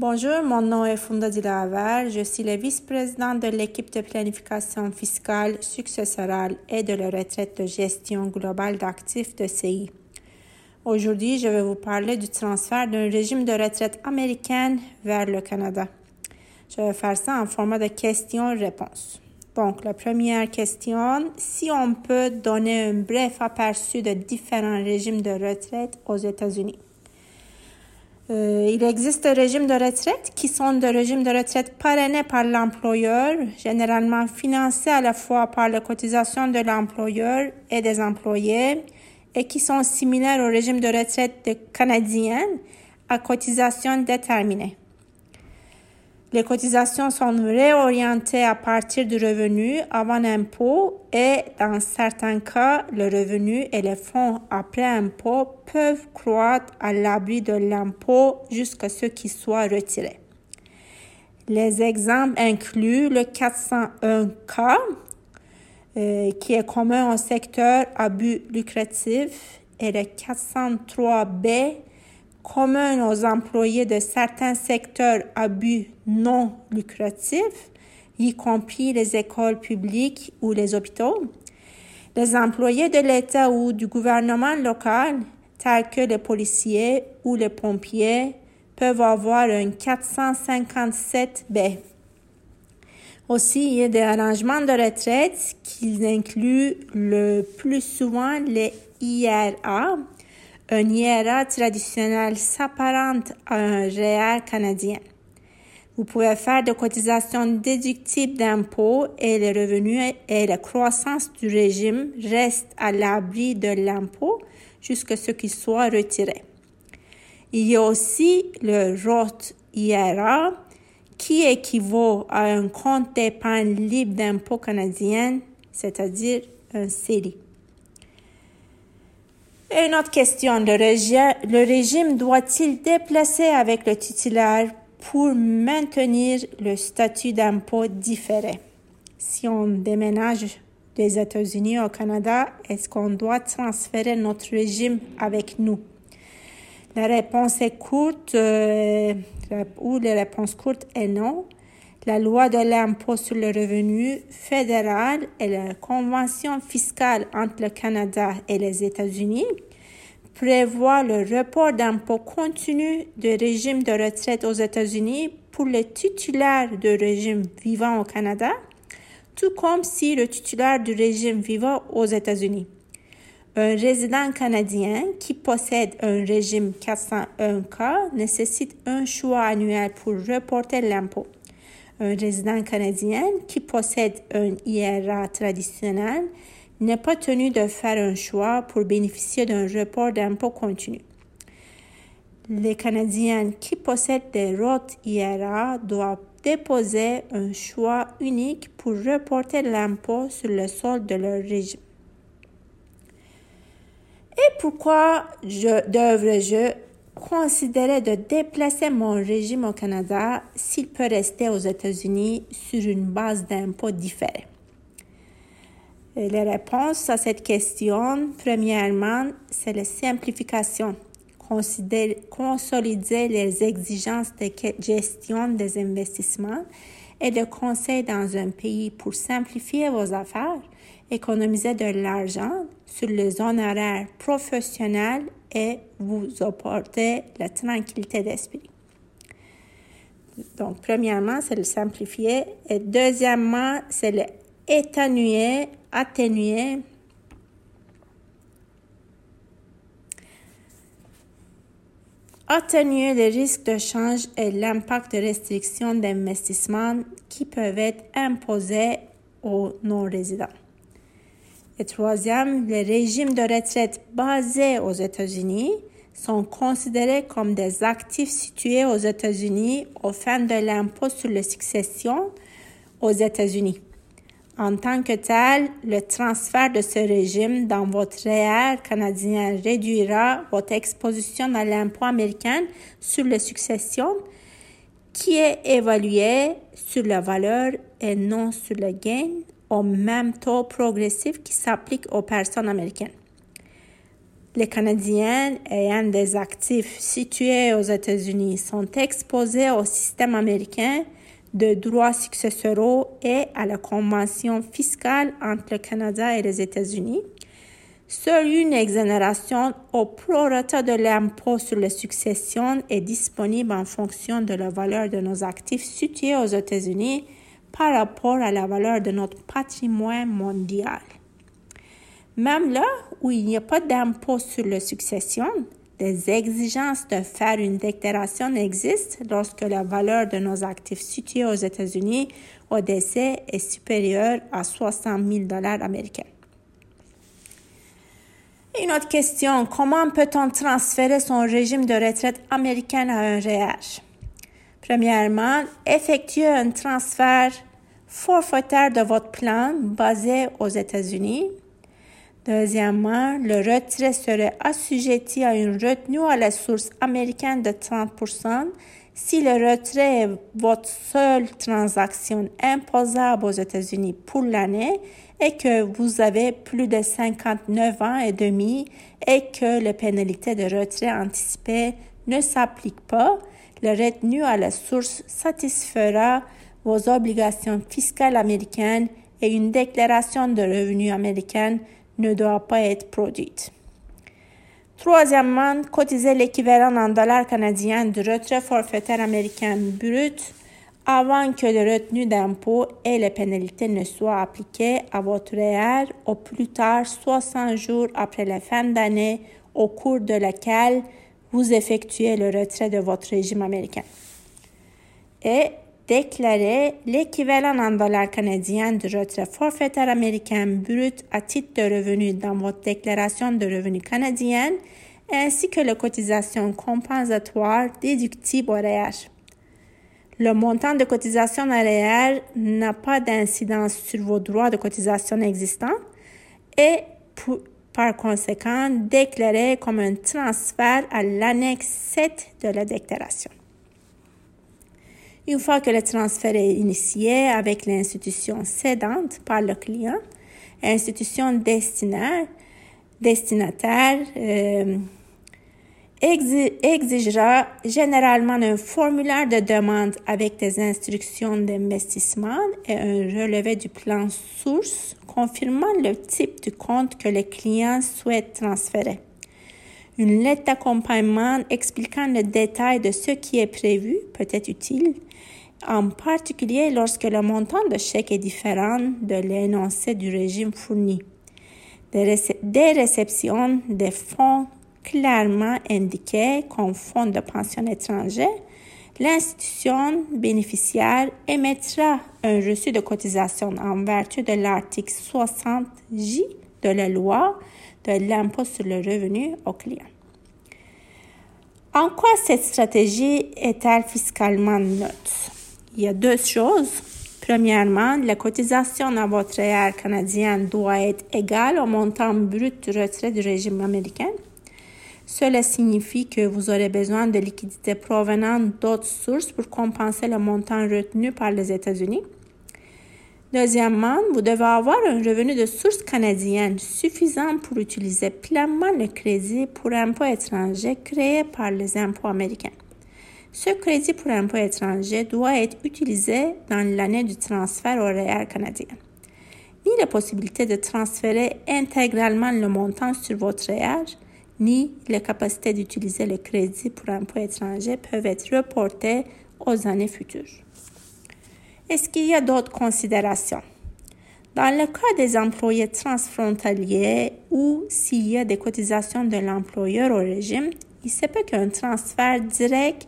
Bonjour, mon nom est Funda Dilaver. Je suis la vice-présidente de l'équipe de planification fiscale, successorale et de la retraite de gestion globale d'actifs de CI. Aujourd'hui, je vais vous parler du transfert d'un régime de retraite américaine vers le Canada. Je vais faire ça en format de questions-réponses. Donc, la première question, si on peut donner un bref aperçu de différents régimes de retraite aux États-Unis. Euh, il existe des régimes de retraite qui sont des régimes de retraite parrainés par l'employeur, généralement financés à la fois par la cotisation de l'employeur et des employés, et qui sont similaires au régime de retraite canadien à cotisation déterminée. Les cotisations sont réorientées à partir du revenu avant impôt et dans certains cas, le revenu et les fonds après impôt peuvent croître à l'abri de l'impôt jusqu'à ce qu'ils soient retirés. Les exemples incluent le 401K, euh, qui est commun au secteur à but lucratif, et le 403B, commun aux employés de certains secteurs à but non lucratif, y compris les écoles publiques ou les hôpitaux. Les employés de l'État ou du gouvernement local, tels que les policiers ou les pompiers, peuvent avoir un 457B. Aussi, il y a des arrangements de retraite qui incluent le plus souvent les IRA, un IRA traditionnel s'apparente à un réel canadien. Vous pouvez faire des cotisations déductibles d'impôts et les revenus et la croissance du régime restent à l'abri de l'impôt jusqu'à ce qu'il soit retiré. Il y a aussi le Roth IRA qui équivaut à un compte d'épargne libre d'impôt canadien, c'est-à-dire un CELI. Une autre question, le, le régime doit-il déplacer avec le titulaire pour maintenir le statut d'impôt différé? Si on déménage des États-Unis au Canada, est-ce qu'on doit transférer notre régime avec nous? La réponse est courte euh, ou la réponse courte est non. La loi de l'impôt sur le revenu fédéral et la convention fiscale entre le Canada et les États-Unis prévoient le report d'impôt continu de régime de retraite aux États-Unis pour les titulaires de régime vivant au Canada, tout comme si le titulaire du régime vivant aux États-Unis. Un résident canadien qui possède un régime 401K nécessite un choix annuel pour reporter l'impôt résident canadien qui possède un IRA traditionnel n'est pas tenu de faire un choix pour bénéficier d'un report d'impôt continu. Les Canadiens qui possèdent des Roth IRA doivent déposer un choix unique pour reporter l'impôt sur le sol de leur régime. Et pourquoi devrais-je considérer de déplacer mon régime au Canada s'il peut rester aux États-Unis sur une base d'impôt différée? Les réponses à cette question, premièrement, c'est la simplification. consolider les exigences de gestion des investissements et de conseil dans un pays pour simplifier vos affaires, économiser de l'argent sur les honoraires professionnels et vous apporter la tranquillité d'esprit. Donc, premièrement, c'est le simplifier. Et deuxièmement, c'est le atténuer, atténuer les risques de change et l'impact de restrictions d'investissement qui peuvent être imposées aux non-résidents. Et troisième, les régimes de retraite basés aux États-Unis sont considérés comme des actifs situés aux États-Unis au fin de l'impôt sur la succession aux États-Unis. En tant que tel, le transfert de ce régime dans votre réel canadien réduira votre exposition à l'impôt américain sur la succession qui est évalué sur la valeur et non sur le gain au même taux progressif qui s'applique aux personnes américaines. les Canadiens ayant des actifs situés aux États-Unis sont exposés au système américain de droits successoraux et à la convention fiscale entre le Canada et les États-Unis. Seule une exonération au prorata de l'impôt sur les successions est disponible en fonction de la valeur de nos actifs situés aux États-Unis par rapport à la valeur de notre patrimoine mondial. Même là où il n'y a pas d'impôt sur la succession, des exigences de faire une déclaration existent lorsque la valeur de nos actifs situés aux États-Unis au décès est supérieure à 60 000 dollars américains. Une autre question, comment peut-on transférer son régime de retraite américain à un REER? Premièrement, effectuer un transfert forfaitaire de votre plan basé aux États-Unis. Deuxièmement, le retrait serait assujetti à une retenue à la source américaine de 30% si le retrait est votre seule transaction imposable aux États-Unis pour l'année et que vous avez plus de 59 ans et demi et que les pénalités de retrait anticipé ne s'appliquent pas, le retenu à la source satisfera vos obligations fiscales américaines et une déclaration de revenus américaine ne doit pas être produite. Troisièmement, cotiser l'équivalent en dollars canadiens du retrait forfaitaire américain brut avant que le retenu d'impôt et les pénalités ne soient appliquées à votre REER au plus tard 60 jours après la fin d'année au cours de laquelle vous effectuez le retrait de votre régime américain. Et déclarer l'équivalent en dollars canadiens du retrait forfaitaire américain brut à titre de revenu dans votre déclaration de revenus canadienne ainsi que les cotisations compensatoires déductibles au REER. Le montant de cotisation arrière n'a pas d'incidence sur vos droits de cotisation existants et par conséquent déclaré comme un transfert à l'annexe 7 de la déclaration. Une fois que le transfert est initié avec l'institution cédante par le client, l'institution destinataire, destinataire euh, exigera généralement un formulaire de demande avec des instructions d'investissement et un relevé du plan source confirmant le type de compte que le client souhaite transférer. Une lettre d'accompagnement expliquant le détail de ce qui est prévu peut être utile, en particulier lorsque le montant de chèque est différent de l'énoncé du régime fourni. Des, réceptions des fonds clairement indiqué comme fonds de pension étranger, l'institution bénéficiaire émettra un reçu de cotisation en vertu de l'article 60J de la loi de l'impôt sur le revenu au client. En quoi cette stratégie est-elle fiscalement neutre? Il y a deux choses. Premièrement, la cotisation à votre REER canadien doit être égale au montant brut du retrait du régime américain. Cela signifie que vous aurez besoin de liquidités provenant d'autres sources pour compenser le montant retenu par les États-Unis. Deuxièmement, vous devez avoir un revenu de source canadienne suffisant pour utiliser pleinement le crédit pour impôt étranger créé par les impôts américains. Ce crédit pour impôt étranger doit être utilisé dans l'année du transfert au REER canadien. Ni la possibilité de transférer intégralement le montant sur votre REER, ni les capacités d'utiliser le crédit pour impôt étranger peuvent être reportées aux années futures. Est-ce qu'il y a d'autres considérations? Dans le cas des employés transfrontaliers ou s'il y a des cotisations de l'employeur au régime, il se peut qu'un transfert direct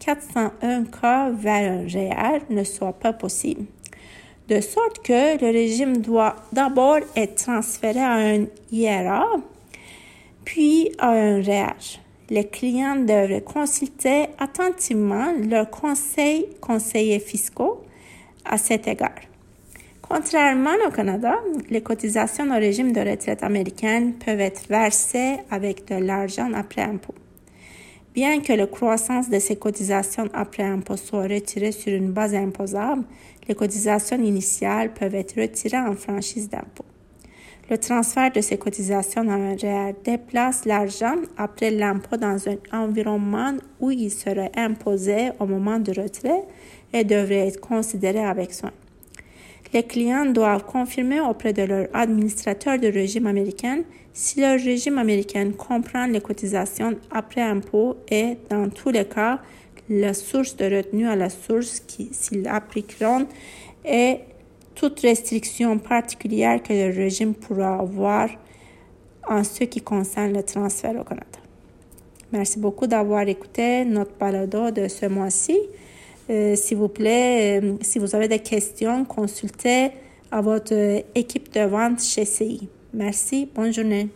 401K vers un REER ne soit pas possible. De sorte que le régime doit d'abord être transféré à un IRA puis à un REER. Les clients devraient consulter attentivement leurs conseils conseillers fiscaux à cet égard. Contrairement au Canada, les cotisations au régime de retraite américaine peuvent être versées avec de l'argent après impôt. Bien que la croissance de ces cotisations après impôt soit retirée sur une base imposable, les cotisations initiales peuvent être retirées en franchise d'impôt. Le transfert de ces cotisations REER déplace l'argent après l'impôt dans un environnement où il serait imposé au moment du retrait et devrait être considéré avec soin. Les clients doivent confirmer auprès de leur administrateur de régime américain si le régime américain comprend les cotisations après impôt et, dans tous les cas, la source de retenue à la source s'ils appliqueront et toute restriction particulière que le régime pourra avoir en ce qui concerne le transfert au Canada. Merci beaucoup d'avoir écouté notre balado de ce mois-ci. Euh, s'il vous plaît, euh, si vous avez des questions, consultez à votre équipe de vente chez CI. Merci, bonne journée.